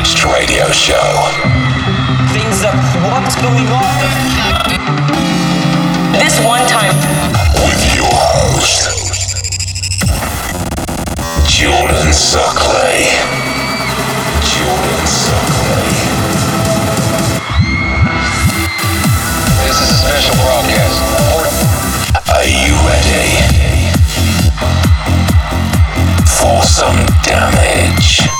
Damaged Radio Show. Things up. What's going on? This one time. With your host, Jordan Suckley. Jordan Suckley. This is a special broadcast. Are you ready for some damage?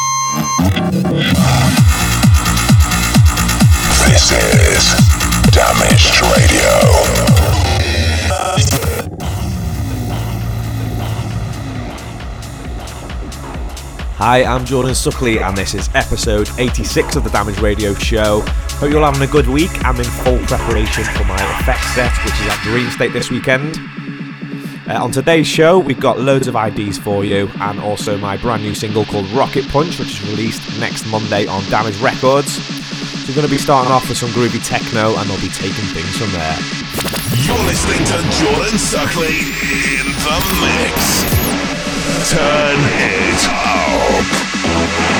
This is Damaged Radio. Hi, I'm Jordan Suckley, and this is episode 86 of the Damage Radio Show. Hope you're all having a good week. I'm in full preparation for my effects set, which is at Dreamstate this weekend. Uh, on today's show, we've got loads of IDs for you, and also my brand new single called Rocket Punch, which is released next Monday on Damage Records. So we're going to be starting off with some groovy techno, and we'll be taking things from there. You're listening to Jordan Suckley in the mix. Turn it up.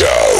Show.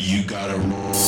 You got, you gotta roll.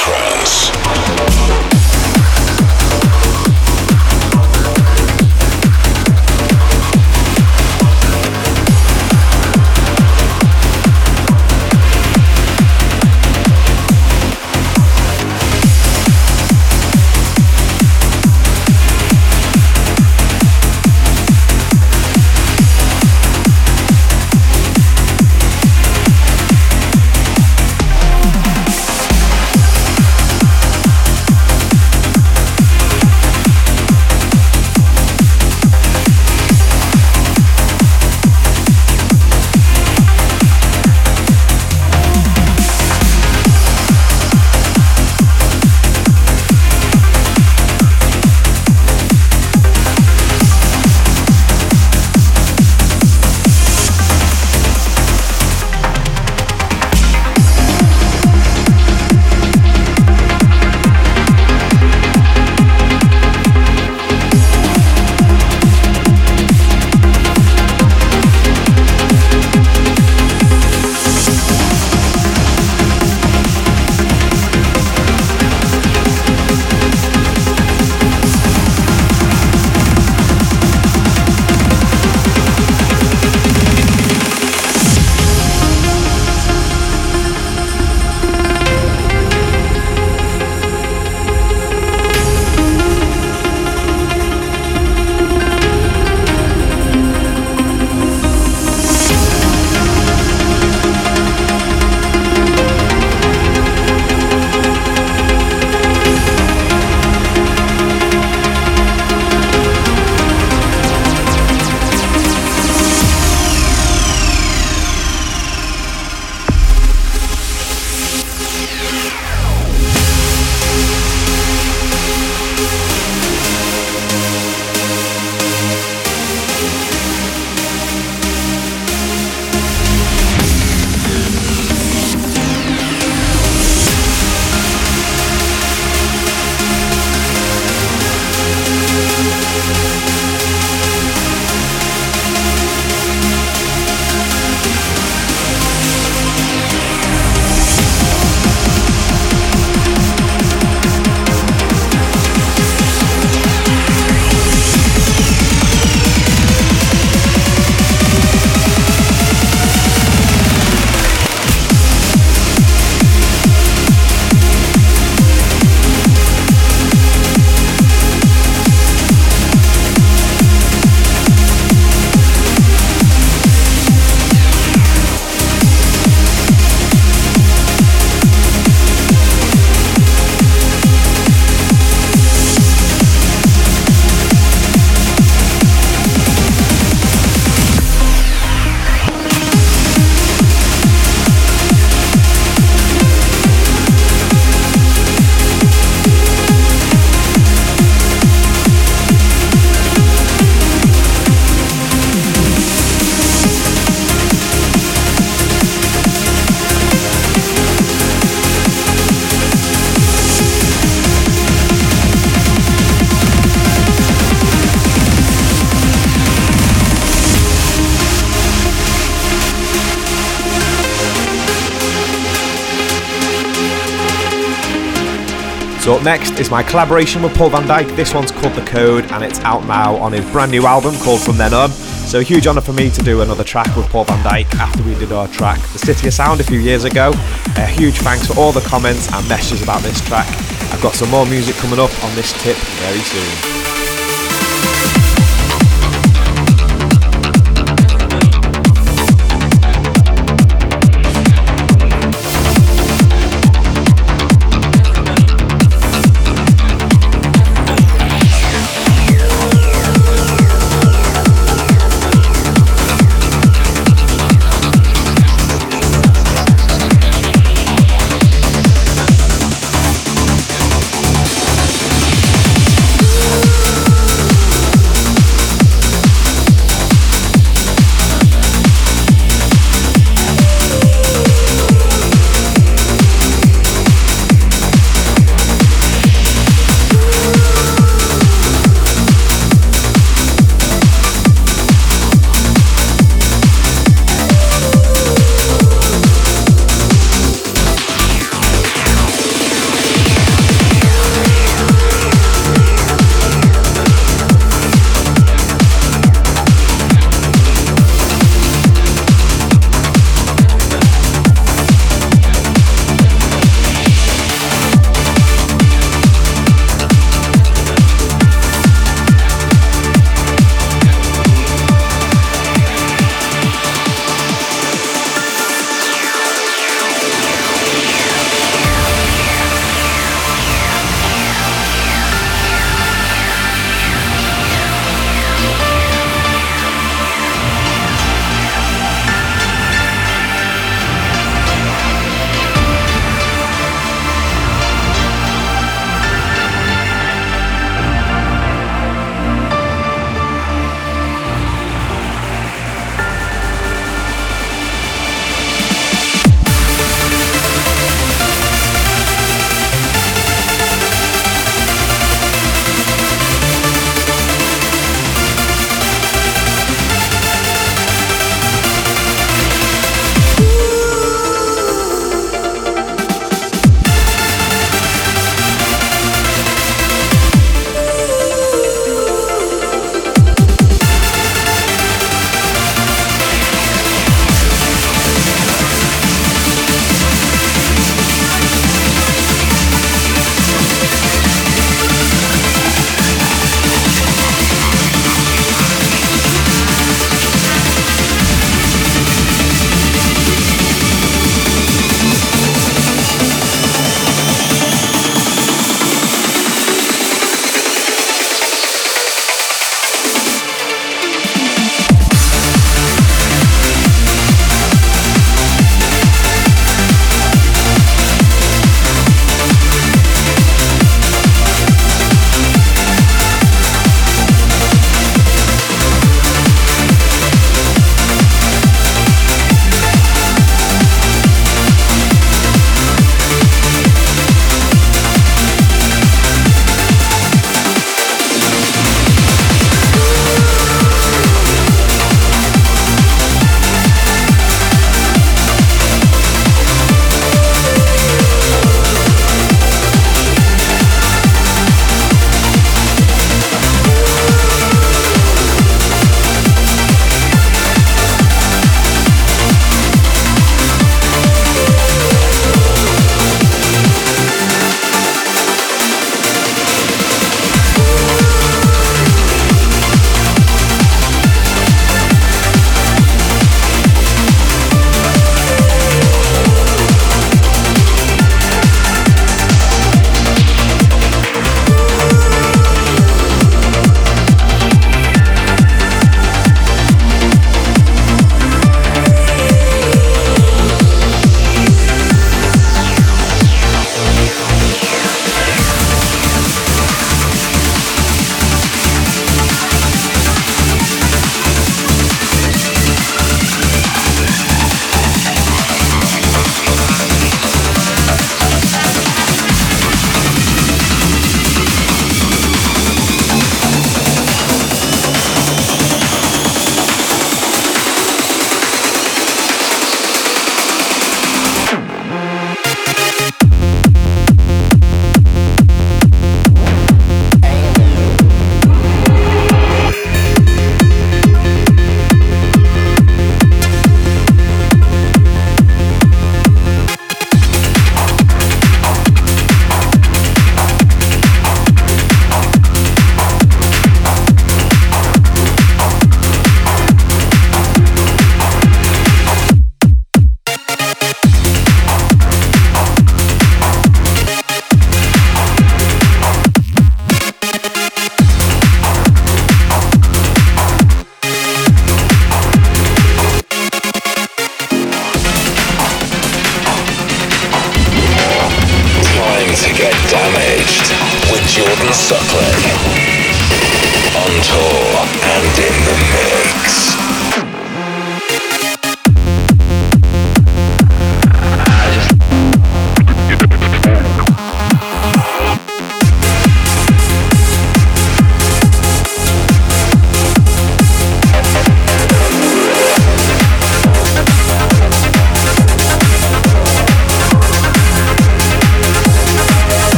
Trance. So up next is my collaboration with Paul van Dyk. This one's called The Code and it's out now on his brand new album called From Then On. So a huge honour for me to do another track with Paul van Dyk after we did our track The City of Sound a few years ago. A huge thanks for all the comments and messages about this track. I've got some more music coming up on this tip very soon.